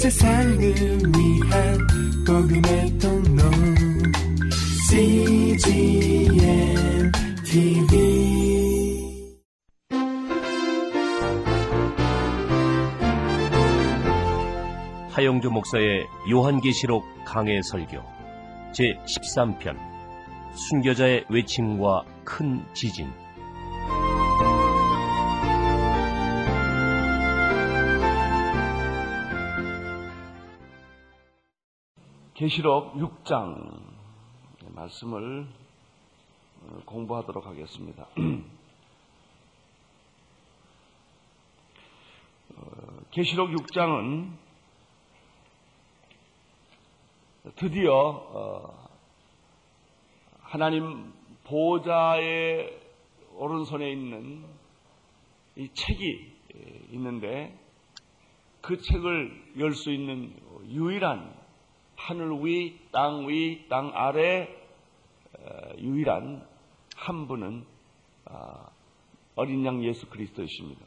세상을 위한 복음의 통로. CGM TV 하영주 목사의 요한계시록 강해 설교 제 13편 순교자의 외침과 큰 지진 계시록 6장 말씀을 어, 공부하도록 하겠습니다. 어, 계시록 6장은 드디어 어, 하나님 보좌의 오른손에 있는 이 책이 있는데 그 책을 열 수 있는 유일한 하늘 위, 땅 위, 땅 아래 유일한 한 분은 아, 어린 양 예수 그리스도이십니다.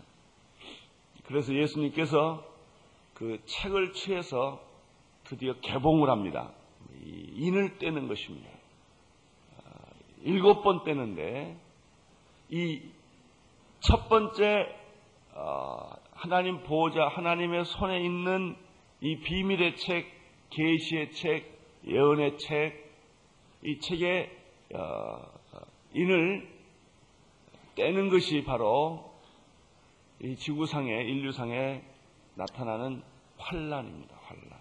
그래서 예수님께서 그 책을 취해서 드디어 개봉을 합니다. 인을 떼는 것입니다. 아, 일곱 번 떼는데 이 첫 번째 아, 하나님 보호자 하나님의 손에 있는 이 비밀의 책, 계시의 책, 예언의 책, 이 책의 어, 인을 떼는 것이 바로 이 지구상의 인류상에 나타나는 환란입니다. 환란.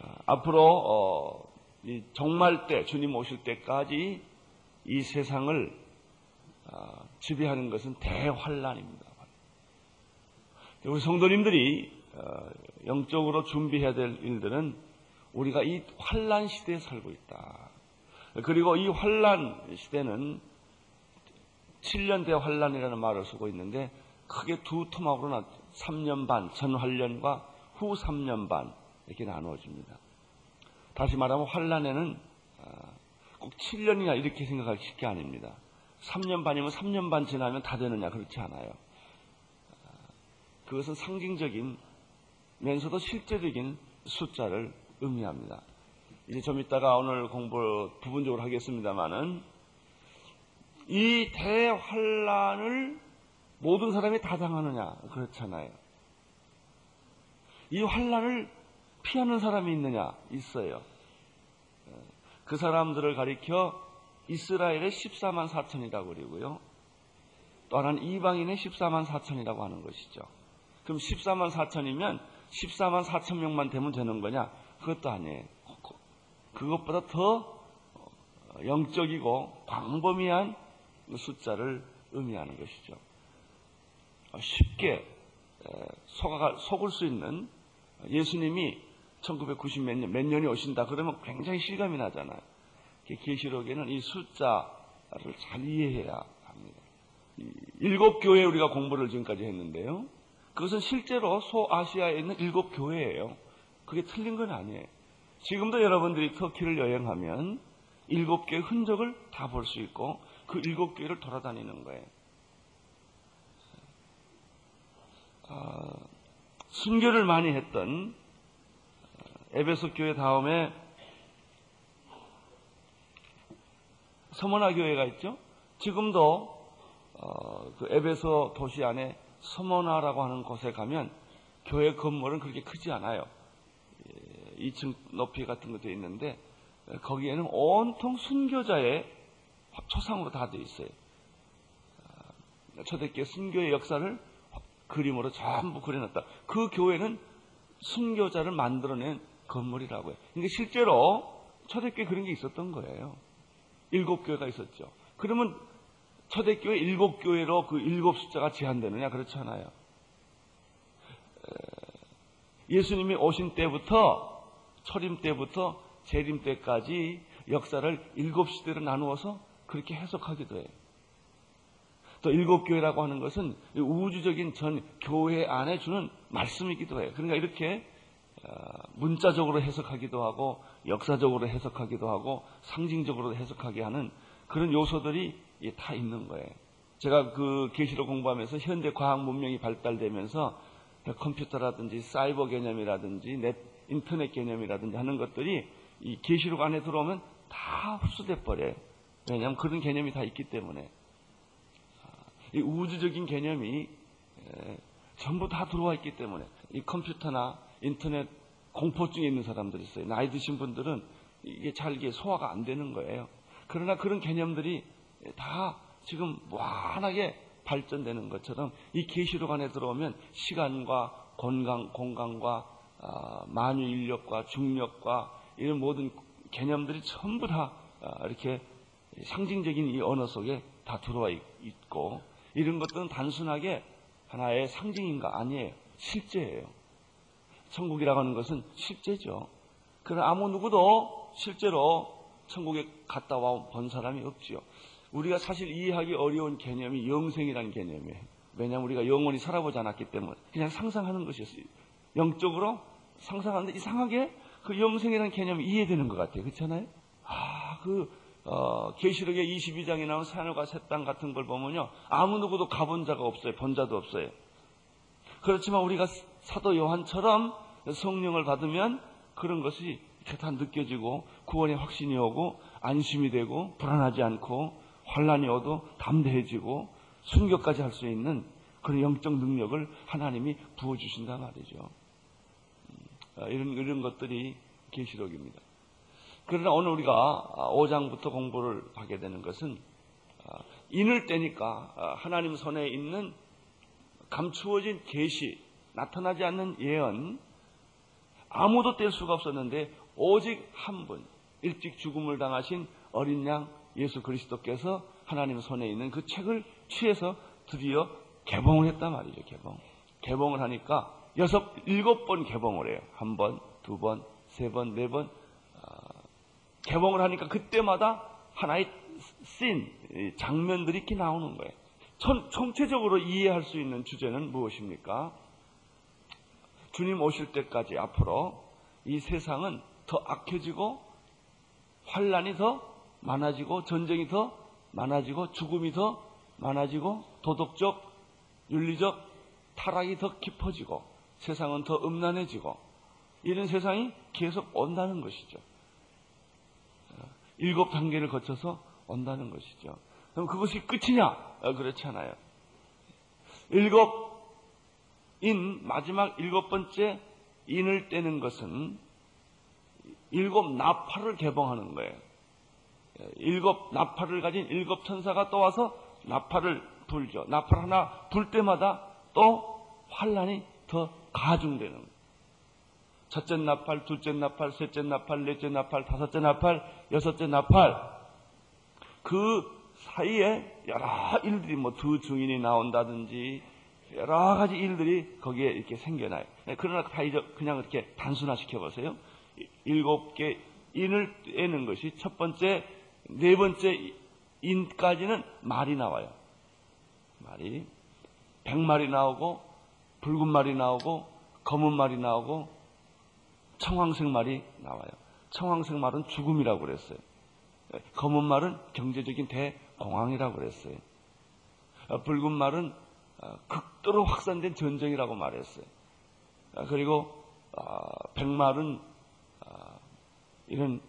어, 앞으로 어, 정말 때 주님 오실 때까지 이 세상을 지배하는 것은 대환란입니다. 우리 성도님들이 영적으로 준비해야 될 일들은 우리가 이 환란 시대에 살고 있다. 그리고 이 환란 시대는 7년 대 환란이라는 말을 쓰고 있는데 크게 두 토막으로 나 3년 반, 전 환란과 후 3년 반 이렇게 나누어집니다. 다시 말하면 환란에는 꼭 7년이나 이렇게 생각할 게 아닙니다. 3년 반이면 3년 반 지나면 다 되느냐 그렇지 않아요. 그것은 상징적인 면서도 실제적인 숫자를 의미합니다. 이제 좀 이따가 오늘 공부 부분적으로 하겠습니다만은 이 대환란을 모든 사람이 다 당하느냐 그렇잖아요. 이 환란을 피하는 사람이 있느냐 있어요. 그 사람들을 가리켜 이스라엘의 14만 4천이라고 그리고요. 또 하나는 이방인의 14만 4천이라고 하는 것이죠. 그럼 14만 4천이면 14만 4천 명만 되면 되는 거냐? 그것도 아니에요. 그것보다 더 영적이고 광범위한 숫자를 의미하는 것이죠. 쉽게 속을 수 있는 예수님이 1990몇 년, 몇 년이 오신다 그러면 굉장히 실감이 나잖아요. 계시록에는 이 숫자를 잘 이해해야 합니다. 일곱 교회 우리가 공부를 지금까지 했는데요. 그것은 실제로 소아시아에 있는 일곱 교회예요. 그게 틀린 건 아니에요. 지금도 여러분들이 터키를 여행하면 일곱 개의 흔적을 다 볼 수 있고 그 일곱 개를 돌아다니는 거예요. 아, 순교를 많이 했던 에베소 교회 다음에 서머나 교회가 있죠. 지금도 어, 그 에베소 도시 안에 서머나라고 하는 곳에 가면 교회 건물은 그렇게 크지 않아요. 2층 예, 높이 같은 것도 있는데 거기에는 온통 순교자의 초상으로 다 되어 있어요. 아, 초대교회 순교의 역사를 그림으로 전부 그려놨다. 그 교회는 순교자를 만들어낸 건물이라고요. 그러니까 실제로 초대교회 그런 게 있었던 거예요. 일곱 교회가 있었죠. 그러면 초대교회 일곱 교회로 그 일곱 숫자가 제한되느냐? 그렇지 않아요. 예수님이 오신 때부터 초림 때부터 재림 때까지 역사를 일곱 시대로 나누어서 그렇게 해석하기도 해요. 또 일곱 교회라고 하는 것은 우주적인 전 교회 안에 주는 말씀이기도 해요. 그러니까 이렇게 어, 문자적으로 해석하기도 하고 역사적으로 해석하기도 하고 상징적으로 해석하게 하는 그런 요소들이 다 있는 거예요. 제가 그 계시록 공부하면서 현대 과학 문명이 발달되면서 컴퓨터라든지 사이버 개념이라든지 넷, 인터넷 개념이라든지 하는 것들이 이 계시록 안에 들어오면 다 흡수돼 버려요. 왜냐하면 그런 개념이 다 있기 때문에 이 우주적인 개념이 전부 다 들어와 있기 때문에 이 컴퓨터나 인터넷 공포증에 있는 사람들이 있어요. 나이 드신 분들은 이게 잘 이게 소화가 안 되는 거예요. 그러나 그런 개념들이 다 지금 무한하게 발전되는 것처럼 이 계시록 안에 들어오면 시간과 건강, 공간과 아, 만유 인력과 중력과 이런 모든 개념들이 전부 다 아, 이렇게 상징적인 이 언어 속에 다 들어와 있고 이런 것들은 단순하게 하나의 상징인가 아니에요. 실제예요. 천국이라고 하는 것은 실제죠. 그러나 아무 누구도 실제로 천국에 갔다 와 본 사람이 없지요. 우리가 사실 이해하기 어려운 개념이 영생이라는 개념이에요. 왜냐하면 우리가 영원히 살아보지 않았기 때문에 그냥 상상하는 것이었어요. 영적으로 상상하는데 이상하게 그 영생이라는 개념이 이해되는 것 같아요. 그렇잖아요? 아, 그 어, 계시록의 22장에 나온 산울과 새땅 같은 걸 보면요. 아무 누구도 가본 자가 없어요. 본 자도 없어요. 그렇지만 우리가 사도 요한처럼 성령을 받으면 그런 것이 이렇게 다 느껴지고 구원의 확신이 오고 안심이 되고 불안하지 않고 환란이 오도 담대해지고 순교까지 할 수 있는 그런 영적 능력을 하나님이 부어주신단 말이죠. 음, 어, 이런, 이런 것들이 계시록입니다. 그러나 오늘 우리가 5장부터 공부를 하게 되는 것은 어, 인을 떼니까 어, 하나님 손에 있는 감추어진 계시, 나타나지 않는 예언, 아무도 뗄 수가 없었는데 오직 한 분, 일찍 죽음을 당하신 어린 양 예수 그리스도께서 하나님 손에 있는 그 책을 취해서 드디어 개봉을 했단 말이죠, 개봉. 개봉을 하니까 여섯, 일곱 번 개봉을 해요. 한 번, 두 번, 세 번, 네 번. 아, 개봉을 하니까 그때마다 하나의 씬, 장면들이 이렇게 나오는 거예요. 전, 총체적으로 이해할 수 있는 주제는 무엇입니까? 주님 오실 때까지 앞으로 이 세상은 더 악해지고 환란이 더 많아지고 전쟁이 더 많아지고 죽음이 더 많아지고 도덕적 윤리적 타락이 더 깊어지고 세상은 더 음란해지고 이런 세상이 계속 온다는 것이죠. 일곱 단계를 거쳐서 온다는 것이죠. 그럼 그것이 끝이냐? 어, 그렇지 않아요. 일곱 인 마지막 일곱 번째 인을 떼는 것은 일곱 나팔을 개봉하는 거예요. 일곱 나팔을 가진 일곱 천사가 또 와서 나팔을 불죠. 나팔 하나 불 때마다 또 환란이 더 가중되는 거예요. 첫째 나팔, 둘째 나팔, 셋째 나팔, 넷째 나팔, 다섯째 나팔, 여섯째 나팔. 그 사이에 여러 일들이 뭐 두 증인이 나온다든지 여러 가지 일들이 거기에 이렇게 생겨나요. 그러나 다 그냥 이렇게 단순화 시켜 보세요. 일곱 개 인을 떼는 것이 첫 번째, 네 번째 인까지는 말이 나와요. 말이. 백말이 나오고, 붉은 말이 나오고, 검은 말이 나오고, 청황색 말이 나와요. 청황색 말은 죽음이라고 그랬어요. 검은 말은 경제적인 대공황이라고 그랬어요. 붉은 말은 극도로 확산된 전쟁이라고 말했어요. 그리고 백말은 이런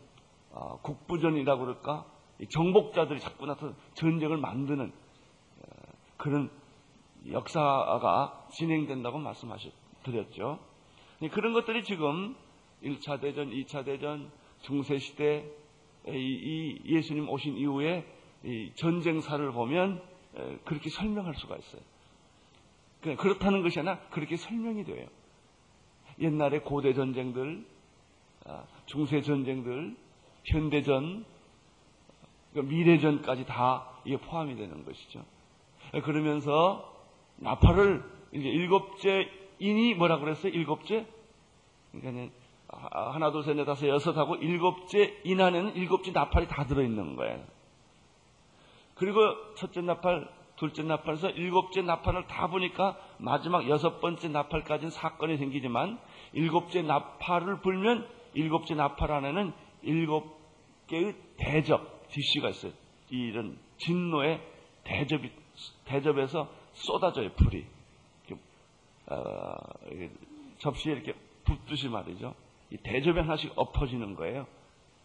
국부전이라고 그럴까 정복자들이 자꾸 나타나 전쟁을 만드는 그런 역사가 진행된다고 말씀하셨드렸죠. 그런 것들이 지금 1차 대전, 2차 대전, 중세시대 이 예수님 오신 이후에 전쟁사를 보면 그렇게 설명할 수가 있어요. 그렇다는 것이 아니라 그렇게 설명이 돼요. 옛날에 고대 전쟁들, 아, 중세 전쟁들, 현대전, 그러니까 미래전까지 다 이게 포함이 되는 것이죠. 그러면서 나팔을 이제 일곱째 인이 뭐라 그랬어요? 일곱째? 그러니까 하나, 둘, 셋, 넷, 다섯, 여섯 하고 일곱째 인 안에는 일곱째 나팔이 다 들어있는 거예요. 그리고 첫째 나팔, 둘째 나팔에서 일곱째 나팔을 다 보니까 마지막 여섯 번째 나팔까지는 사건이 생기지만 일곱째 나팔을 불면 일곱째 나팔 안에는 일곱 개의 대접, 디시가 있어요. 이런 진노의 대접이, 대접에서 쏟아져요, 불이. 어, 접시에 이렇게 붓듯이 말이죠. 이 대접에 하나씩 엎어지는 거예요.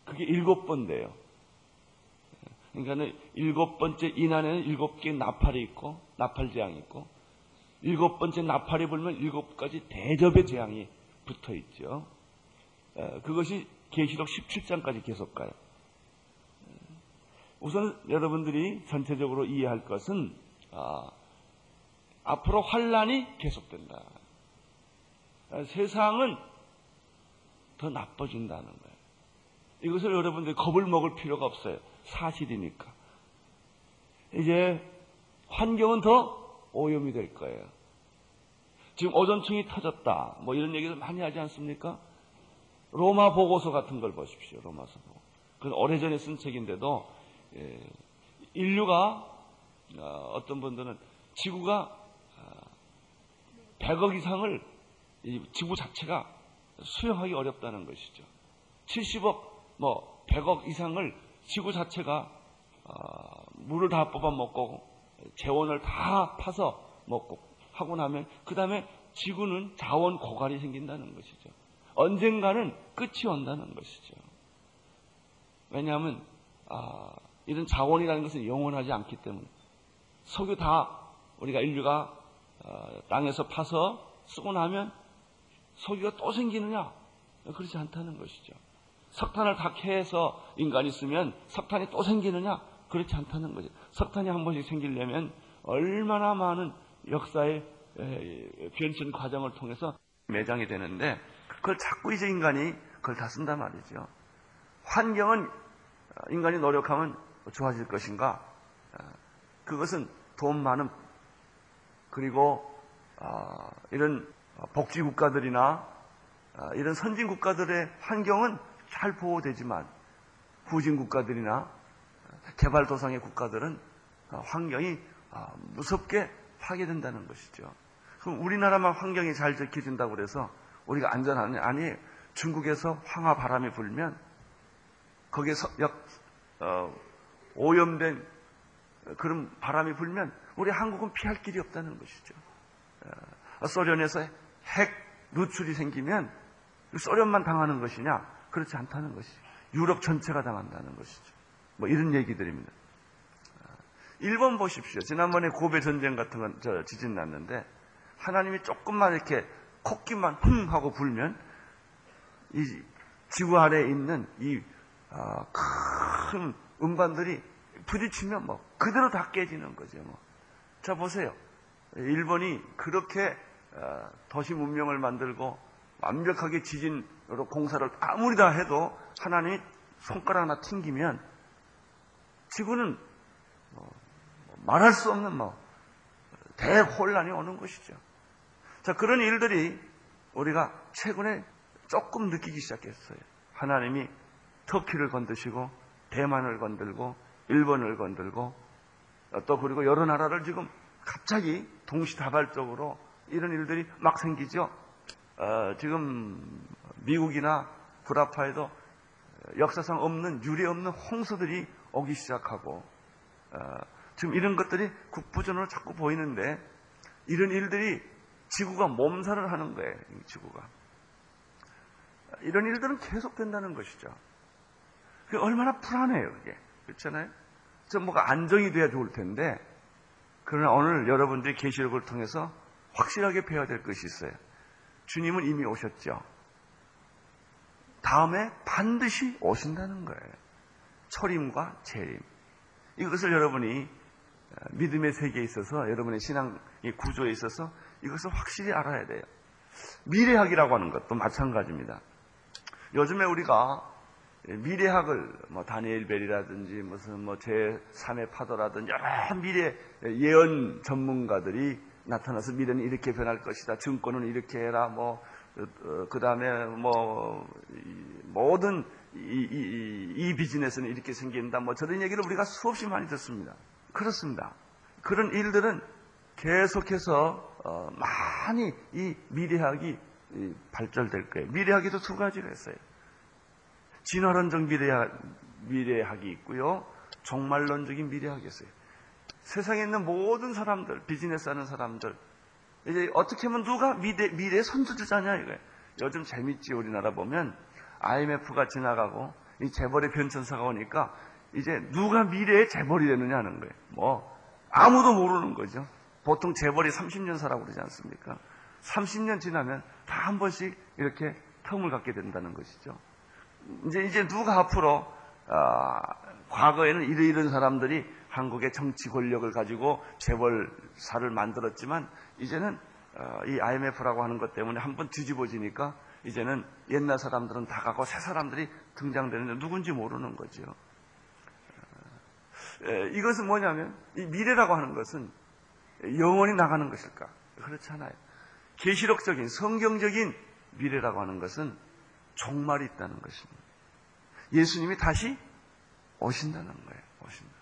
그게 일곱 번 돼요. 그러니까 일곱 번째 인안에는 일곱 개의 나팔이 있고 나팔 재앙이 있고 일곱 번째 나팔이 불면 일곱 가지 대접의 재앙이 붙어 있죠. 그것이 계시록 17장까지 계속 가요. 우선 여러분들이 전체적으로 이해할 것은 아, 앞으로 환란이 계속된다. 세상은 더 나빠진다는 거예요. 이것을 여러분들이 겁을 먹을 필요가 없어요. 사실이니까. 이제 환경은 더 오염이 될 거예요. 지금 오존층이 터졌다. 뭐 이런 얘기를 많이 하지 않습니까? 로마 보고서 같은 걸 보십시오. 로마서 보고. 그건 오래전에 쓴 책인데도 예, 인류가 어, 어떤 분들은 지구가 100억 어, 이상을 지구 자체가 수용하기 어렵다는 것이죠. 70억, 뭐 100억 이상을 지구 자체가 어, 물을 다 뽑아 먹고 재원을 다 파서 먹고 하고 나면 그 다음에 지구는 자원 고갈이 생긴다는 것이죠. 언젠가는 끝이 온다는 것이죠. 왜냐하면 아, 이런 자원이라는 것은 영원하지 않기 때문에 석유 다 우리가 인류가 어, 땅에서 파서 쓰고 나면 석유가 또 생기느냐? 그렇지 않다는 것이죠. 석탄을 다 캐서 인간이 쓰면 석탄이 또 생기느냐? 그렇지 않다는 거죠. 석탄이 한 번씩 생기려면 얼마나 많은 역사의 변천 과정을 통해서 매장이 되는데 그걸 자꾸 이제 인간이 그걸 다 쓴단 말이죠. 환경은 어, 인간이 노력하면 좋아질 것인가? 어, 그것은 돈 많은 그리고 어, 이런 복지 국가들이나 이런 선진 국가들의 환경은 잘 보호되지만 후진 국가들이나 개발 도상의 국가들은 환경이 무섭게 파괴된다는 것이죠. 그럼 우리나라만 환경이 잘 지켜진다고 그래서 우리가 안전하냐? 아니, 중국에서 황화 바람이 불면 거기에서 역, 어, 오염된 그런 바람이 불면 우리 한국은 피할 길이 없다는 것이죠. 어, 소련에서 핵 누출이 생기면 소련만 당하는 것이냐? 그렇지 않다는 것이죠. 유럽 전체가 당한다는 것이죠. 뭐 이런 얘기들입니다. 어, 일본 보십시오. 지난번에 고베 전쟁 같은 건저 지진 났는데 하나님이 조금만 이렇게 콧기만 흥 하고 불면 이 지구 아래에 있는 이큰 아, 음반들이 부딪히면 뭐 그대로 다 깨지는 거죠. 뭐. 자 보세요. 일본이 그렇게 아, 도시 문명을 만들고 완벽하게 지진으로 공사를 아무리 다 해도 하나님이 손가락 하나 튕기면 지구는 뭐 말할 수 없는 뭐 대혼란이 오는 것이죠. 자, 그런 일들이 우리가 최근에 조금 느끼기 시작했어요. 하나님이 터키를 건드시고 대만을 건들고 일본을 건들고 또 그리고 여러 나라를 지금 갑자기 동시다발적으로 이런 일들이 막 생기죠. 어, 지금 미국이나 구라파에도 역사상 없는 유례 없는 홍수들이 오기 시작하고 어, 지금 이런 것들이 국부전으로 자꾸 보이는데 이런 일들이 지구가 몸살을 하는 거예요. 이 지구가. 이런 일들은 계속된다는 것이죠. 그게 얼마나 불안해요, 그게. 그렇잖아요? 좀 뭐가 안정이 돼야 좋을 텐데, 그러나 오늘 여러분들이 계시록을 통해서 확실하게 배워야 될 것이 있어요. 주님은 이미 오셨죠. 다음에 반드시 오신다는 거예요. 초림과 재림. 이것을 여러분이 믿음의 세계에 있어서 여러분의 신앙 구조에 있어서 이것을 확실히 알아야 돼요. 미래학이라고 하는 것도 마찬가지입니다. 요즘에 우리가 미래학을 뭐 다니엘 벨이라든지 무슨 뭐 제3의 파도라든지 여러 미래 예언 전문가들이 나타나서 미래는 이렇게 변할 것이다. 증권은 이렇게 해라. 뭐 그 다음에 뭐 모든 이, 이, 이, 비즈니스는 이렇게 생긴다. 뭐 저런 얘기를 우리가 수없이 많이 듣습니다. 그렇습니다. 그런 일들은 계속해서 어, 많이 이 미래학이 발전될 거예요. 미래학에도 두 가지가 있어요. 진화론적 미래학, 미래학이 있고요. 종말론적인 미래학이 있어요. 세상에 있는 모든 사람들, 비즈니스 하는 사람들, 이제 어떻게 하면 누가 미래, 미래의 선두주자냐 이거예요. 요즘 재밌지 우리나라 보면 IMF가 지나가고 이 재벌의 변천사가 오니까 이제 누가 미래의 재벌이 되느냐 하는 거예요. 뭐 아무도 모르는 거죠. 보통 재벌이 30년 살라고 그러지 않습니까? 30년 지나면 다 한 번씩 이렇게 텀을 갖게 된다는 것이죠. 이제 이제 누가 앞으로 아, 과거에는 이러이런 사람들이 한국의 정치 권력을 가지고 재벌사를 만들었지만 이제는 어, 이 IMF라고 하는 것 때문에 한번 뒤집어지니까 이제는 옛날 사람들은 다 가고 새 사람들이 등장되는데 누군지 모르는 거죠. 어, 이것은 뭐냐면 이 미래라고 하는 것은 영원히 나가는 것일까? 그렇잖아요. 계시록적인 성경적인 미래라고 하는 것은 종말이 있다는 것입니다. 예수님이 다시 오신다는 거예요. 오신다.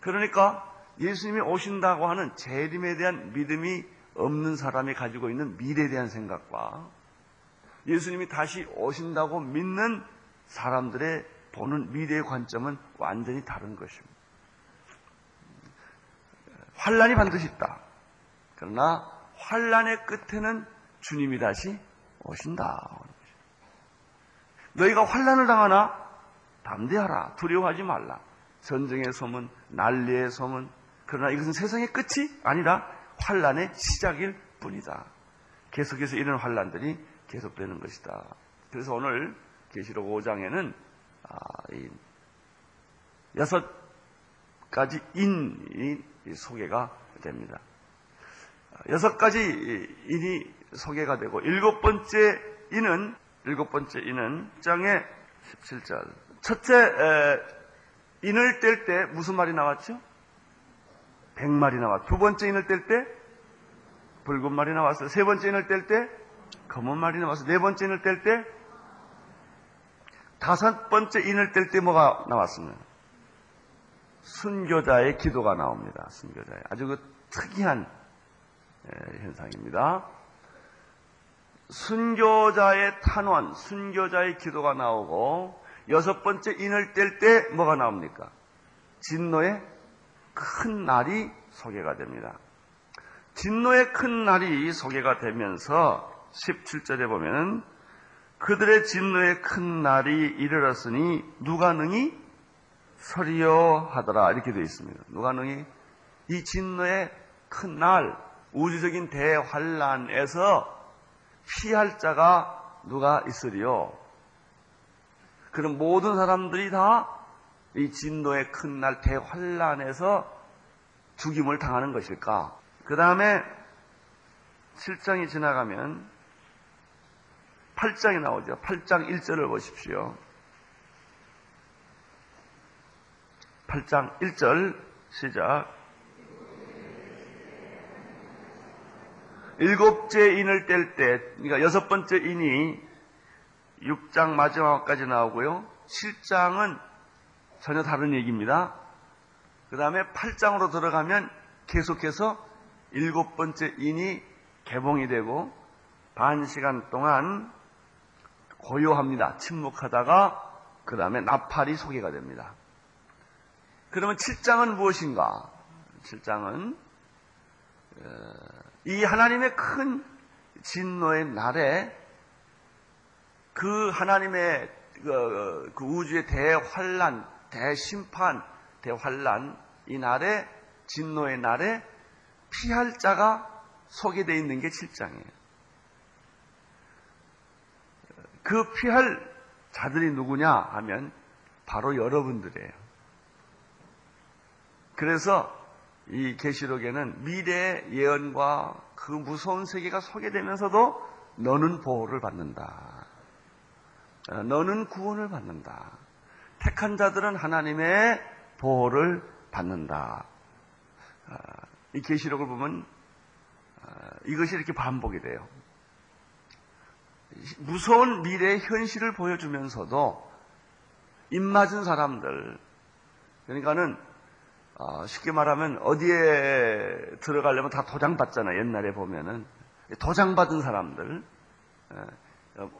그러니까 예수님이 오신다고 하는 재림에 대한 믿음이 없는 사람이 가지고 있는 미래에 대한 생각과 예수님이 다시 오신다고 믿는 사람들의 보는 미래의 관점은 완전히 다른 것입니다. 환란이 반드시 있다. 그러나 환란의 끝에는 주님이 다시 오신다. 너희가 환란을 당하나 담대하라. 두려워하지 말라. 전쟁의 소문, 난리의 소문. 그러나 이것은 세상의 끝이 아니라 환란의 시작일 뿐이다. 계속해서 이런 환란들이 계속되는 것이다. 그래서 오늘 계시록 5장에는 아, 여섯 가지 인이 소개가 됩니다. 여섯 가지 인이 소개가 되고 일곱 번째 인은 일곱 번째 인은 장의 17절 첫째 에, 인을 뗄 때 무슨 말이 나왔죠? 백말이 나왔. 두 번째 인을 뗄 때 붉은 말이 나왔어요. 세 번째 인을 뗄 때 검은 말이 나왔어요. 네 번째 인을 뗄 때 다섯 번째 인을 뗄 때 뭐가 나왔습니다. 순교자의 기도가 나옵니다. 순교자의 아주 그 특이한 현상입니다. 순교자의 탄원, 순교자의 기도가 나오고 여섯 번째 인을 뗄 때 뭐가 나옵니까? 진노의 큰 날이 소개가 됩니다. 진노의 큰 날이 소개가 되면서 17절에 보면 그들의 진노의 큰 날이 이르렀으니 누가 능히 서리요 하더라 이렇게 되어 있습니다. 누가 능히 이 진노의 큰 날, 우주적인 대환란에서 피할 자가 누가 있으리요? 그럼 모든 사람들이 다 이 진노의 큰 날 대환란에서 죽임을 당하는 것일까? 그 다음에 7장이 지나가면 8장이 나오죠. 8장 1절을 보십시오. 8장 1절 시작. 일곱째 인을 뗄 때, 그러니까 여섯 번째 인이 6장 마지막까지 나오고요. 7장은 전혀 다른 얘기입니다. 그 다음에 8장으로 들어가면 계속해서 일곱 번째 인이 개봉이 되고 반 시간 동안 고요합니다. 침묵하다가 그 다음에 나팔이 소개가 됩니다. 그러면 7장은 무엇인가? 7장은 이 하나님의 큰 진노의 날에 그 하나님의 그, 그 우주의 대환란, 대심판, 대환란 이 날에 진노의 날에 피할 자가 소개되어 있는 게 7장이에요. 그 피할 자들이 누구냐 하면 바로 여러분들이에요. 그래서 이 계시록에는 미래의 예언과 그 무서운 세계가 소개되면서도 너는 보호를 받는다. 어, 너는 구원을 받는다. 택한 자들은 하나님의 보호를 받는다. 어, 이 계시록을 보면 어, 이것이 이렇게 반복이 돼요. 무서운 미래의 현실을 보여주면서도 입맞은 사람들 그러니까는 쉽게 말하면 어디에 들어가려면 다 도장 받잖아요. 옛날에 보면은 도장 받은 사람들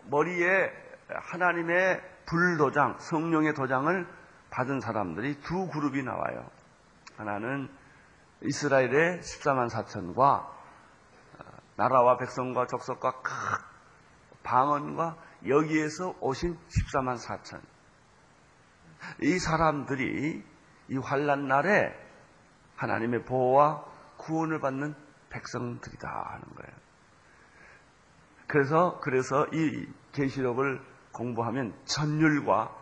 머리에 하나님의 불도장, 성령의 도장을 받은 사람들이 두 그룹이 나와요. 하나는 이스라엘의 14만 4천과 나라와 백성과 적석과 각 방언과 여기에서 오신 14만 4천. 이 사람들이 이 환란 날에 하나님의 보호와 구원을 받는 백성들이다 하는 거예요. 그래서 그래서 이 계시록을 공부하면 전율과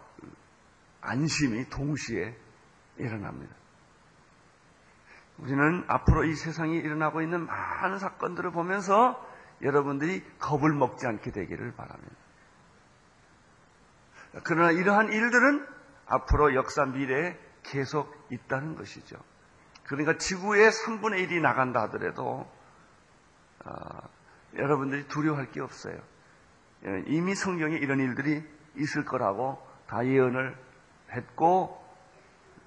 안심이 동시에 일어납니다. 우리는 앞으로 이 세상에 일어나고 있는 많은 사건들을 보면서 여러분들이 겁을 먹지 않게 되기를 바랍니다. 그러나 이러한 일들은 앞으로 역사 미래에 계속 있다는 것이죠. 그러니까 지구의 3분의 1이 나간다 하더라도 어, 여러분들이 두려워할 게 없어요. 예, 이미 성경에 이런 일들이 있을 거라고 다 예언을 했고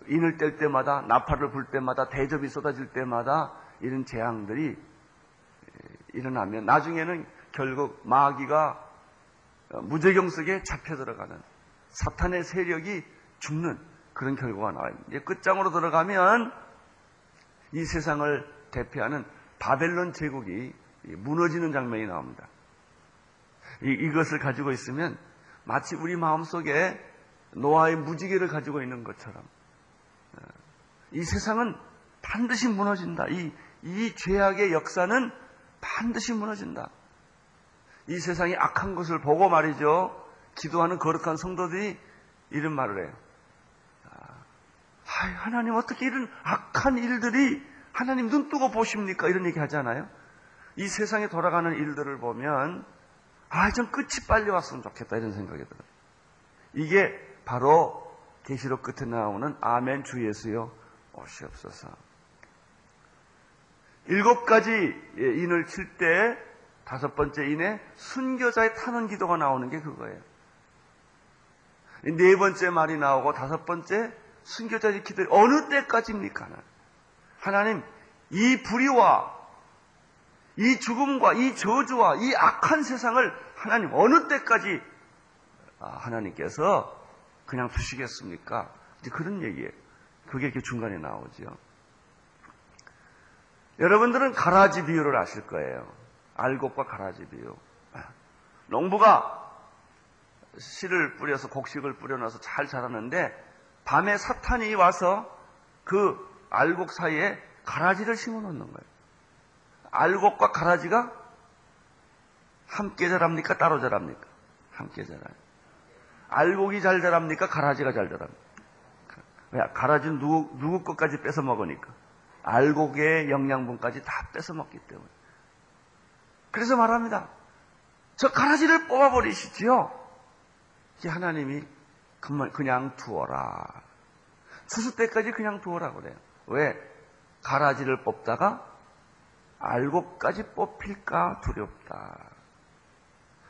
인을 뗄 때마다 나팔을 불 때마다 대접이 쏟아질 때마다 이런 재앙들이 일어나면 나중에는 결국 마귀가 무적경 속에 잡혀 들어가는 사탄의 세력이 죽는 그런 결과가 나와요. 이제 끝장으로 들어가면 이 세상을 대표하는 바벨론 제국이 무너지는 장면이 나옵니다. 이, 것을 가지고 있으면 마치 우리 마음속에 노아의 무지개를 가지고 있는 것처럼 어, 이 세상은 반드시 무너진다. 이, 이 죄악의 역사는 반드시 무너진다. 이 세상이 악한 것을 보고 말이죠. 기도하는 거룩한 성도들이 이런 말을 해요. 아, 하나님 어떻게 이런 악한 일들이 하나님 눈 뜨고 보십니까? 이런 얘기 하잖아요. 이 세상에 돌아가는 일들을 보면 아, 좀 끝이 빨리 왔으면 좋겠다 이런 생각이 들어요. 이게 바로 계시록 끝에 나오는 아멘 주 예수여 오시옵소서. 일곱 가지 인을 칠 때 다섯 번째 인에 순교자의 타는 기도가 나오는 게 그거예요. 네 번째 말이 나오고 다섯 번째 순교자의 기도 어느 때까지입니까? 하나님 이 불의와 이 죽음과 이 저주와 이 악한 세상을 하나님 어느 때까지 아, 하나님께서 그냥 두시겠습니까? 이제 그런 얘기예요. 그게 이렇게 중간에 나오죠. 여러분들은 가라지 비유를 아실 거예요. 알곡과 가라지 비유. 농부가 씨를 뿌려서 곡식을 뿌려놔서 잘 자랐는데 밤에 사탄이 와서 그 알곡 사이에 가라지를 심어 놓는 거예요. 알곡과 가라지가 함께 자랍니까? 따로 자랍니까? 함께 자라요. 알곡이 잘 자랍니까? 가라지가 잘 자랍니까? 왜? 가라지는 누구, 누구 것까지 뺏어 먹으니까. 알곡의 영양분까지 다 뺏어 먹기 때문에. 그래서 말합니다. 저 가라지를 뽑아버리시지요. 이제 하나님이 그냥 두어라. 추수 때까지 그냥 두어라 그래요. 왜? 가라지를 뽑다가 알곡까지 뽑힐까 두렵다.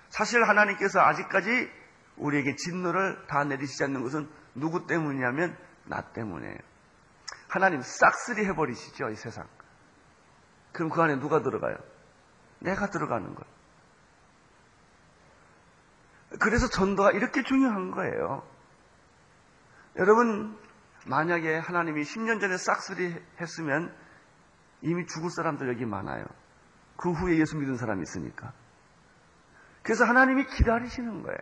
사실 하나님께서 아직까지 우리에게 진노를 다 내리시지 않는 것은 누구 때문이냐면 나 때문에. 하나님 싹쓸이 해버리시죠, 이 세상. 그럼 그 안에 누가 들어가요? 내가 들어가는 거예요. 그래서 전도가 이렇게 중요한 거예요. 여러분, 만약에 하나님이 10년 전에 싹쓸이 했으면 이미 죽을 사람들 여기 많아요. 그 후에 예수 믿은 사람이 있으니까. 그래서 하나님이 기다리시는 거예요.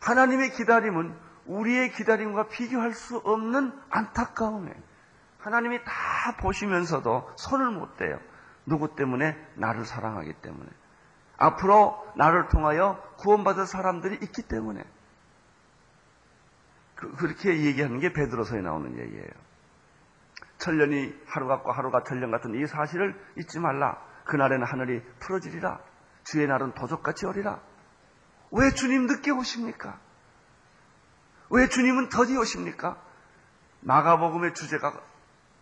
하나님의 기다림은 우리의 기다림과 비교할 수 없는 안타까움에 하나님이 다 보시면서도 손을 못 대요. 누구 때문에? 나를 사랑하기 때문에. 앞으로 나를 통하여 구원받을 사람들이 있기 때문에. 그, 렇게 얘기하는 게 베드로서에 나오는 얘기예요. 천년이 하루 같고 하루가 천년 같은 이 사실을 잊지 말라. 그날에는 하늘이 풀어지리라. 주의 날은 도적같이 오리라. 왜 주님 늦게 오십니까? 왜 주님은 더디 오십니까? 마가복음의 주제가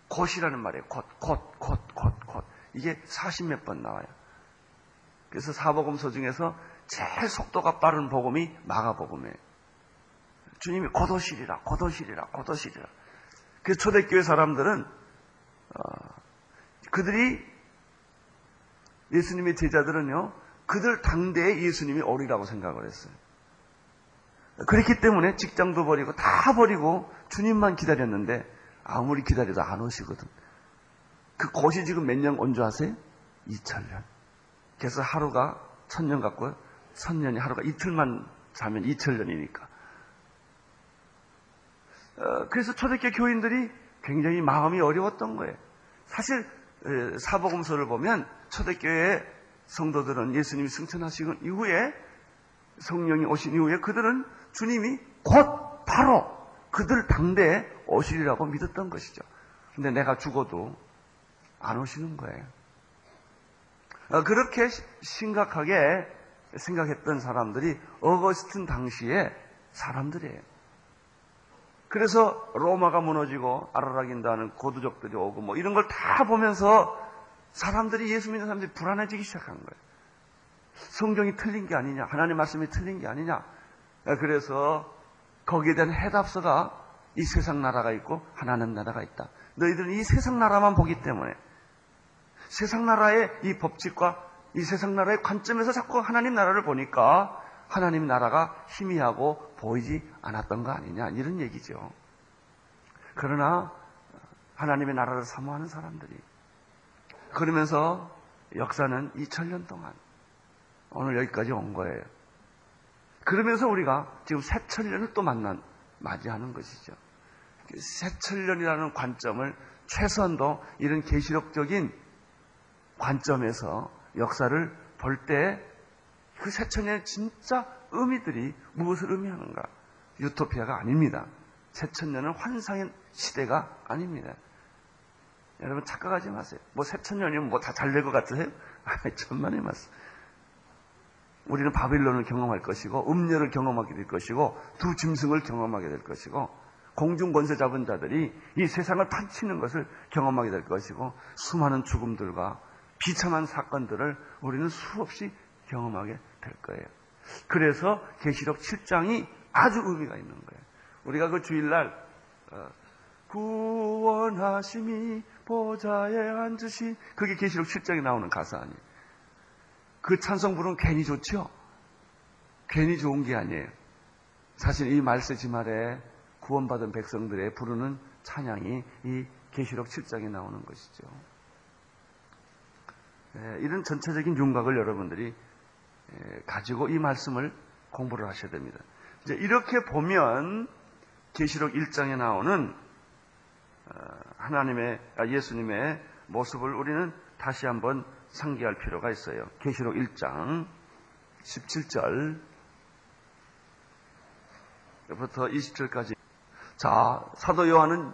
곧이라는 말이에요. 곧, 곧, 곧, 곧, 곧. 이게 40몇 번 나와요. 그래서 사복음서 중에서 제일 속도가 빠른 복음이 마가복음이에요. 주님이 오시리라, 곧 오시리라. 그래서 초대교회 사람들은 어, 그들이 예수님의 제자들은요, 그들 당대에 예수님이 오리라고 생각을 했어요. 그렇기 때문에 직장도 버리고 다 버리고 주님만 기다렸는데 아무리 기다려도 안 오시거든. 그 곳이 지금 몇 년 온 줄 아세요? 2000년. 그래서 하루가 천년 같고요. 천년이 하루가 이틀만 자면 이천년이니까. 어, 그래서 초대교회 교인들이 굉장히 마음이 어려웠던 거예요. 사실 에, 사복음서를 보면 초대교회 성도들은 예수님이 승천하시고 이후에 성령이 오신 이후에 그들은 주님이 곧 바로 그들 당대에 오시리라고 믿었던 것이죠. 근데 내가 죽어도 안 오시는 거예요. 어, 그렇게 시- 심각하게 생각했던 사람들이 어거스틴 당시에 사람들이에요. 그래서 로마가 무너지고 아라라긴다는 고두족들이 오고 뭐 이런 걸 다 보면서 사람들이 예수 믿는 사람들이 불안해지기 시작한 거예요. 성경이 틀린 게 아니냐, 하나님 말씀이 틀린 게 아니냐. 그래서 거기에 대한 해답서가 이 세상 나라가 있고 하나님 나라가 있다. 너희들은 이 세상 나라만 보기 때문에 세상 나라의 이 법칙과 이 세상 나라의 관점에서 자꾸 하나님 나라를 보니까 하나님 나라가 희미하고 보이지 않았던 거 아니냐 이런 얘기죠. 그러나 하나님의 나라를 사모하는 사람들이 그러면서 역사는 2000년 동안 오늘 여기까지 온 거예요. 그러면서 우리가 지금 새천년을 또 만난 맞이하는 것이죠. 새천년이라는 관점을 최소한도 이런 계시록적인 관점에서 역사를 볼 때 그 새천년의 진짜 의미들이 무엇을 의미하는가? 유토피아가 아닙니다. 새천년은 환상의 시대가 아닙니다. 여러분 착각하지 마세요. 뭐 새천년이면 뭐 다 잘 될 것 같으세요? 아, 천만의 말씀. 우리는 바빌론을 경험할 것이고 음녀를 경험하게 될 것이고 두 짐승을 경험하게 될 것이고 공중 권세 잡은 자들이 이 세상을 판치는 것을 경험하게 될 것이고 수많은 죽음들과 비참한 사건들을 우리는 수없이 경험하게 될 거예요. 그래서 계시록 7장이 아주 의미가 있는 거예요. 우리가 그 주일날 어, 구원하심이 보좌에 앉으신 그게 계시록 7장에 나오는 가사 아니에요. 그 찬송 부르면 괜히 좋죠? 괜히 좋은 게 아니에요. 사실 이 말세 지 말에 구원받은 백성들의 부르는 찬양이 이 계시록 7장에 나오는 것이죠. 예, 이런 전체적인 윤곽을 여러분들이 예, 가지고 이 말씀을 공부를 하셔야 됩니다. 이제 이렇게 보면 계시록 1장에 나오는 어, 하나님의 아, 예수님의 모습을 우리는 다시 한번 상기할 필요가 있어요. 계시록 1장 17절 부터 20절까지 자 사도 요한은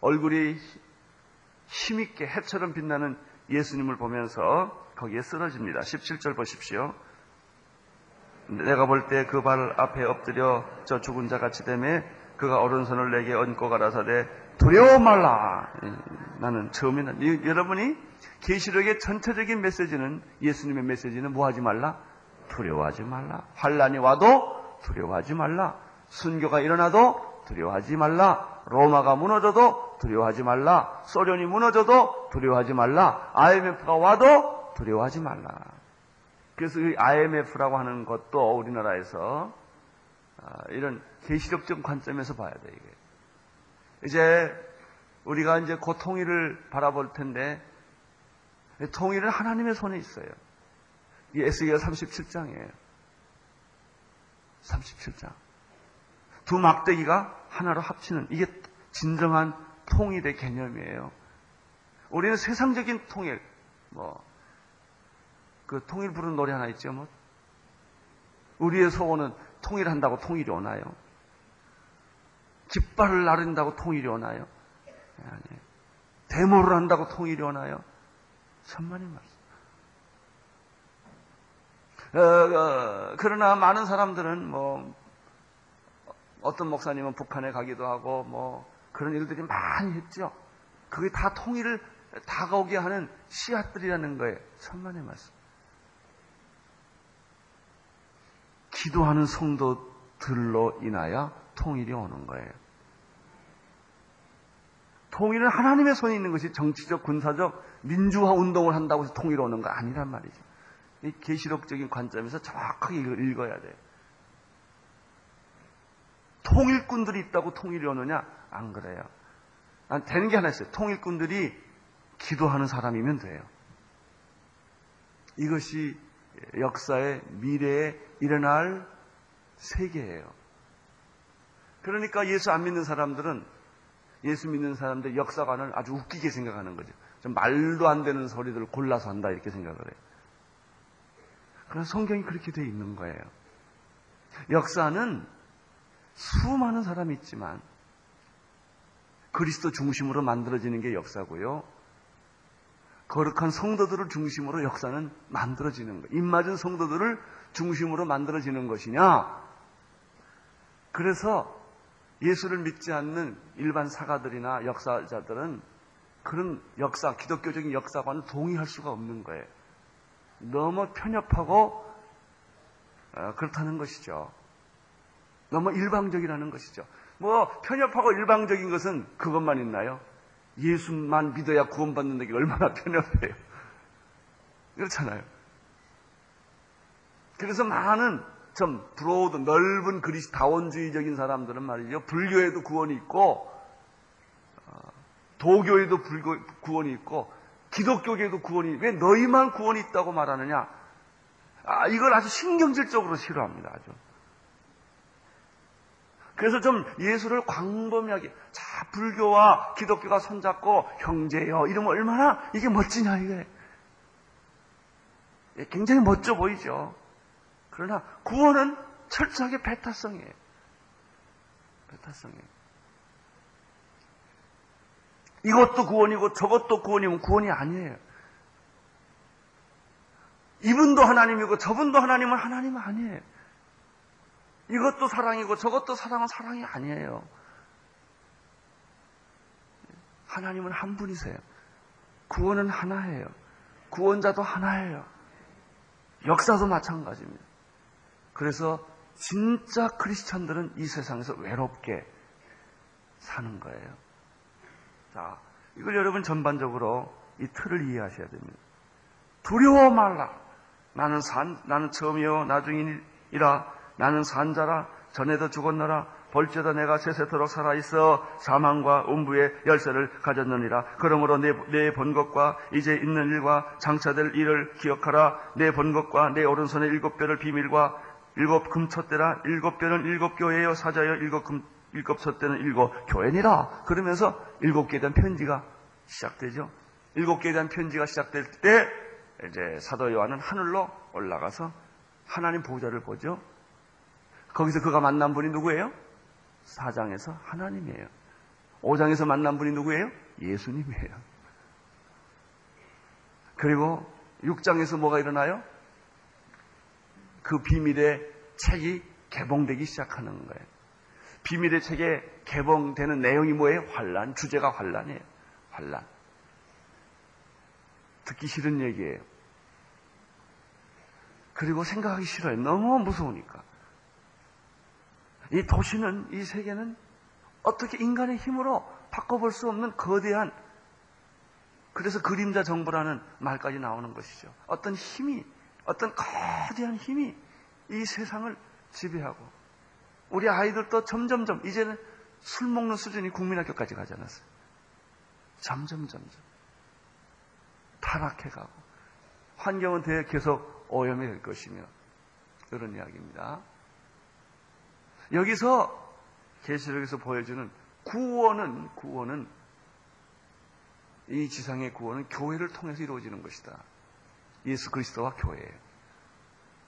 얼굴이 힘있게 해처럼 빛나는 예수님을 보면서 거기에 쓰러집니다. 17절 보십시오. 내가 볼 때 그 발 앞에 엎드려 저 죽은 자 같이 되매 그가 오른손을 내게 얹고 가라사대 두려워 말라. 나는 처음에는 이- 여러분이 계시록의 전체적인 메시지는 예수님의 메시지는 뭐 하지 말라? 두려워하지 말라. 환란이 와도 두려워하지 말라. 순교가 일어나도 두려워하지 말라. 로마가 무너져도 두려워하지 말라. 소련이 무너져도 두려워하지 말라. IMF가 와도 두려워하지 말라. 그래서 이 IMF라고 하는 것도 우리나라에서 아, 이런 계시력적 관점에서 봐야 돼 이게. 이제 우리가 이제 그 통일을 바라볼 텐데 통일은 하나님의 손에 있어요. 이 에스겔 37장이에요. 37장. 두 막대기가 하나로 합치는 이게 진정한 통일의 개념이에요. 우리는 세상적인 통일, 뭐, 그 통일 부르는 노래 하나 있죠, 뭐. 우리의 소원은 통일한다고 통일이 오나요? 깃발을 나른다고 통일이 오나요? 아니에요. 데모를 한다고 통일이 오나요? 천만의 말씀. 어, 어, 그러나 많은 사람들은 뭐 어떤 목사님은 북한에 가기도 하고 뭐 그런 일들이 많이 했죠. 그게 다 통일을 다가오게 하는 씨앗들이라는 거예요. 천만의 말씀. 기도하는 성도들로 인하여 통일이 오는 거예요. 통일은 하나님의 손에 있는 것이 정치적, 군사적, 민주화 운동을 한다고 해서 통일 오는 거 아니란 말이죠. 이 계시록적인 관점에서 정확하게 읽어야 돼요. 통일꾼들이 있다고 통일이 오느냐? 안 그래요. 난 되는 게 하나 있어요. 통일꾼들이 기도하는 사람이면 돼요. 이것이 역사의 미래에 일어날 세계예요. 그러니까 예수 안 믿는 사람들은 예수 믿는 사람들 역사관을 아주 웃기게 생각하는 거죠. 좀 말도 안 되는 소리들을 골라서 한다 이렇게 생각을 해요. 그래서 성경이 그렇게 돼 있는 거예요. 역사는 수많은 사람이 있지만 그리스도 중심으로 만들어지는 게 역사고요. 거룩한 성도들을 중심으로 역사는 만들어지는 거. 입맞은 성도들을 중심으로 만들어지는 것이냐? 그래서 예수를 믿지 않는 일반 사가들이나 역사자들은 그런 역사, 기독교적인 역사관을 동의할 수가 없는 거예요. 너무 편협하고 어, 그렇다는 것이죠. 너무 일방적이라는 것이죠. 뭐 편협하고 일방적인 것은 그것만 있나요? 예수만 믿어야 구원받는 게 얼마나 편협해요. 그렇잖아요. 그래서 많은 좀 브로드 넓은 그리스 다원주의적인 사람들은 말이죠. 불교에도 구원이 있고 어, 도교에도 불교, 구원이 있고 기독교계에도 구원이 왜 너희만 구원이 있다고 말하느냐? 아, 이걸 아주 신경질적으로 싫어합니다. 아주. 그래서 좀 예수를 광범위하게 자 불교와 기독교가 손잡고 형제여 이러면 얼마나 이게 멋지냐 이게 예, 굉장히 멋져 보이죠. 그러나 구원은 철저하게 배타성이에요. 배타성이에요. 이것도 구원이고 저것도 구원이면 구원이 아니에요. 이분도 하나님이고 저분도 하나님은 하나님 아니에요. 이것도 사랑이고 저것도 사랑은 사랑이 아니에요. 하나님은 한 분이세요. 구원은 하나예요. 구원자도 하나예요. 역사도 마찬가지입니다. 그래서 진짜 크리스천들은 이 세상에서 외롭게 사는 거예요. 자, 이걸 여러분 전반적으로 이 틀을 이해하셔야 됩니다. 두려워 말라. 나는 산, 나는 처음이요, 나중이라 나는 산자라 전에도 죽었노라 벌죄다 내가 세세토록 살아있어 사망과 음부의 열쇠를 가졌느니라. 그러므로 내, 내 본 것과 이제 있는 일과 장차될 일을 기억하라. 내 본 것과 내 오른손의 일곱 뼈를 비밀과 일곱 금초대라. 일곱 뼈는 일곱 교회여 사자여 일곱 금 일곱 촛대는 일곱 교회니라. 그러면서 일곱 개에 대한 편지가 시작되죠. 일곱 개에 대한 편지가 시작될 때 이제 사도 요한은 하늘로 올라가서 하나님 보좌를 보죠 거기서 그가 만난 분이 누구예요? 4장에서 하나님이에요. 5장에서 만난 분이 누구예요? 예수님이에요. 그리고 6장에서 뭐가 일어나요? 그 비밀의 책이 개봉되기 시작하는 거예요. 비밀의 책에 개봉되는 내용이 뭐예요? 환란. 주제가 환란이에요. 환란. 듣기 싫은 얘기예요. 그리고 생각하기 싫어요. 너무 무서우니까. 이 도시는, 이 세계는 어떻게 인간의 힘으로 바꿔볼 수 없는 거대한, 그래서 그림자 정부라는 말까지 나오는 것이죠. 어떤 힘이, 어떤 거대한 힘이 이 세상을 지배하고, 우리 아이들도 점점점, 이제는 술 먹는 수준이 국민학교까지 가지 않았어요. 점점, 점점. 타락해가고, 환경은 계속 오염이 될 것이며, 그런 이야기입니다. 여기서 계시록에서 보여주는 구원은 구원은 이 지상의 구원은 교회를 통해서 이루어지는 것이다. 예수 그리스도와 교회예요.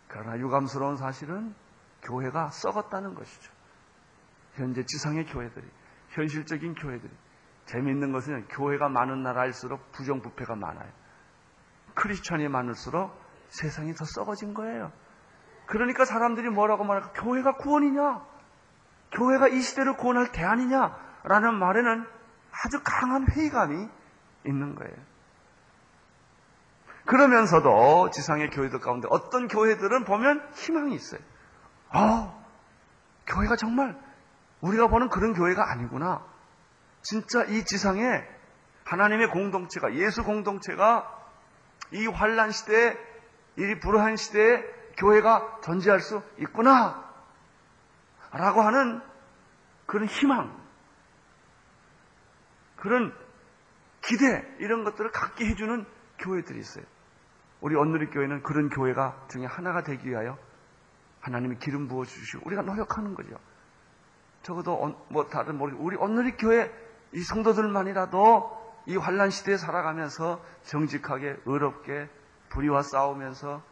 그러나 유감스러운 사실은 교회가 썩었다는 것이죠. 현재 지상의 교회들이 현실적인 교회들이 재미있는 것은 교회가 많은 나라일수록 부정부패가 많아요. 크리스천이 많을수록 세상이 더 썩어진 거예요. 그러니까 사람들이 뭐라고 말할까? 교회가 구원이냐? 교회가 이 시대를 구원할 대안이냐? 라는 말에는 아주 강한 회의감이 있는 거예요. 그러면서도 지상의 교회들 가운데 어떤 교회들은 보면 희망이 있어요. 아, 교회가 정말 우리가 보는 그런 교회가 아니구나. 진짜 이 지상에 하나님의 공동체가 예수 공동체가 이 환란 시대에 이 불화한 시대에 교회가 존재할 수 있구나. 라고 하는 그런 희망, 그런 기대, 이런 것들을 갖게 해주는 교회들이 있어요. 우리 언누리교회는 그런 교회가 중에 하나가 되기 위하여 하나님이 기름 부어 주시고 우리가 노력하는 거죠. 적어도 뭐 다른 모르 우리 언누리교회 이 성도들만이라도 이 환란 시대에 살아가면서 정직하게 의롭게 불의와 싸우면서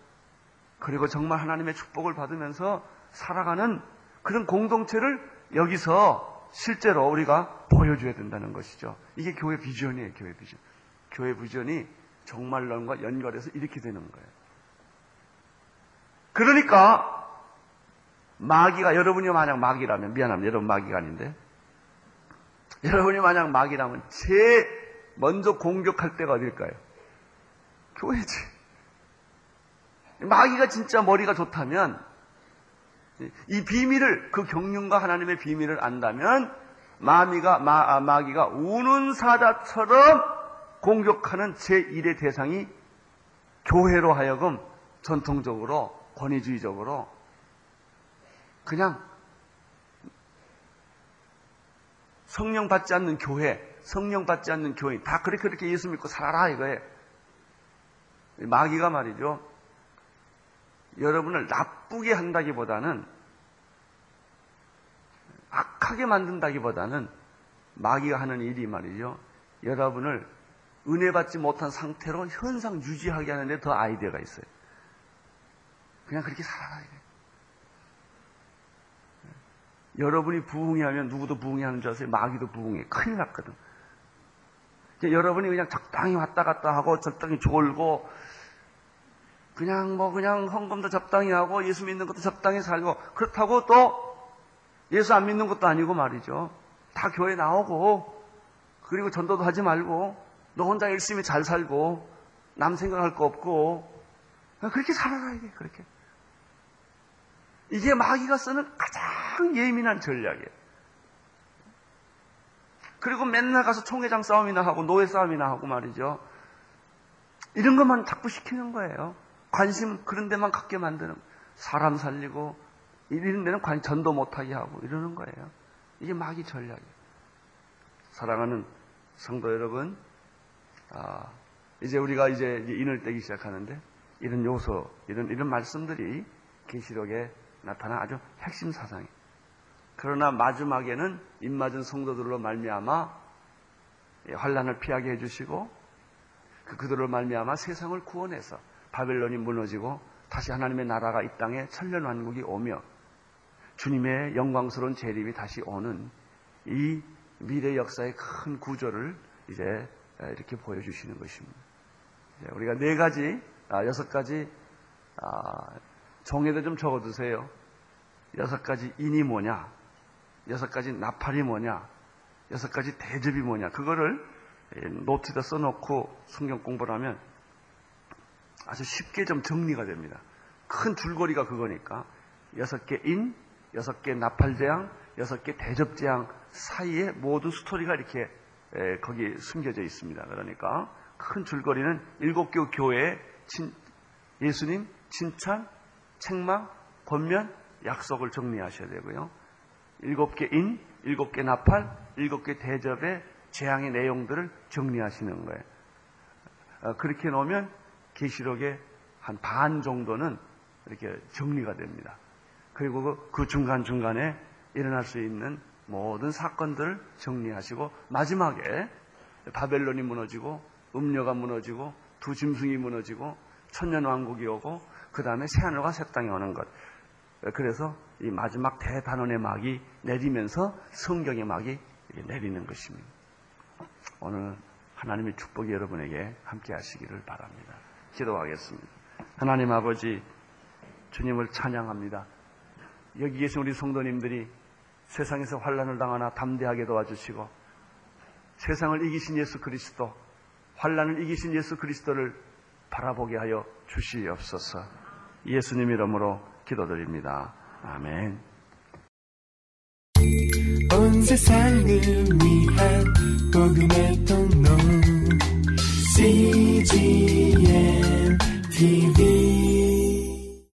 그리고 정말 하나님의 축복을 받으면서 살아가는 그런 공동체를 여기서 실제로 우리가 보여줘야 된다는 것이죠. 이게 교회 비전이에요, 교회 비전. 교회 비전이 정말론과 연결해서 이렇게 되는 거예요. 그러니까 마귀가 여러분이 만약 마귀라면 미안합니다. 여러분 마귀가 아닌데 여러분이 만약 마귀라면 제일 먼저 공격할 때가 어딜까요? 교회지. 마귀가 진짜 머리가 좋다면 이 비밀을 그 경륜과 하나님의 비밀을 안다면 마귀가 마, 아, 마귀가 우는 사자처럼 공격하는 제1의 대상이 교회로 하여금 전통적으로 권위주의적으로 그냥 성령 받지 않는 교회, 성령 받지 않는 교인 다 그렇게 그렇게 예수 믿고 살아라 이거예요. 마귀가 말이죠. 여러분을 나쁘게 한다기보다는 악하게 만든다기보다는 마귀가 하는 일이 말이죠. 여러분을 은혜 받지 못한 상태로 현상 유지하게 하는데 더 아이디어가 있어요. 그냥 그렇게 살아라. 이래. 여러분이 부흥해하면 누구도 부흥해하는 줄 아세요? 마귀도 부흥해. 큰일 났거든. 여러분이 그냥 적당히 왔다 갔다 하고 적당히 졸고 그냥 뭐 그냥 헌금도 적당히 하고 예수 믿는 것도 적당히 살고 그렇다고 또 예수 안 믿는 것도 아니고 말이죠. 다 교회 나오고 그리고 전도도 하지 말고 너 혼자 열심히 잘 살고 남 생각할 거 없고 그렇게 살아라 이게 그렇게 이게 마귀가 쓰는 가장 예민한 전략이에요. 그리고 맨날 가서 총회장 싸움이나 하고 노예 싸움이나 하고 말이죠. 이런 것만 자꾸 시키는 거예요. 관심 그런 데만 갖게 만드는 사람 살리고 이런 데는 관 전도 못하게 하고 이러는 거예요. 이게 마귀 전략이에요. 사랑하는 성도 여러분, 아, 이제 우리가 이제 인을 떼기 시작하는데 이런 요소, 이런 이런 말씀들이 계시록에 나타난 아주 핵심 사상이에요. 그러나 마지막에는 입맞은 성도들로 말미암아 환란을 피하게 해주시고 그 그들로 말미암아 세상을 구원해서 바벨론이 무너지고 다시 하나님의 나라가 이 땅에 천년왕국이 오며 주님의 영광스러운 재림이 다시 오는 이 미래 역사의 큰 구조를 이제 이렇게 보여주시는 것입니다. 우리가 네 가지, 아, 여섯 가지 아, 정에도 좀 적어두세요. 여섯 가지 인이 뭐냐, 여섯 가지 나팔이 뭐냐, 여섯 가지 대접이 뭐냐, 그거를 노트에다 써놓고 성경 공부를 하면 아주 쉽게 좀 정리가 됩니다. 큰 줄거리가 그거니까 여섯 개 인, 여섯 개 나팔재앙, 여섯 개 대접재앙 사이에 모두 스토리가 이렇게 거기 숨겨져 있습니다. 그러니까 큰 줄거리는 일곱 개 교회의 친, 예수님 칭찬, 책망, 권면, 약속을 정리하셔야 되고요. 일곱 개 인, 일곱 개 나팔, 일곱 개 대접의 재앙의 내용들을 정리하시는 거예요. 어, 그렇게 놓으면 계시록의 한 반 정도는 이렇게 정리가 됩니다. 그리고 그, 그 중간중간에 일어날 수 있는 모든 사건들을 정리하시고 마지막에 바벨론이 무너지고 음료가 무너지고 두 짐승이 무너지고 천년 왕국이 오고 그 다음에 새하늘과 새 땅이 오는 것. 그래서 이 마지막 대단원의 막이 내리면서 성경의 막이 내리는 것입니다. 오늘 하나님의 축복이 여러분에게 함께 하시기를 바랍니다. 기도하겠습니다. 하나님 아버지, 주님을 찬양합니다. 여기 계신 우리 성도님들이 세상에서 환란을 당하나 담대하게 도와주시고 세상을 이기신 예수 그리스도, 환란을 이기신 예수 그리스도를 바라보게 하여 주시옵소서. 예수님 이름으로 기도드립니다. 아멘. 온 세상을 위한 복음의 통로 cgmtv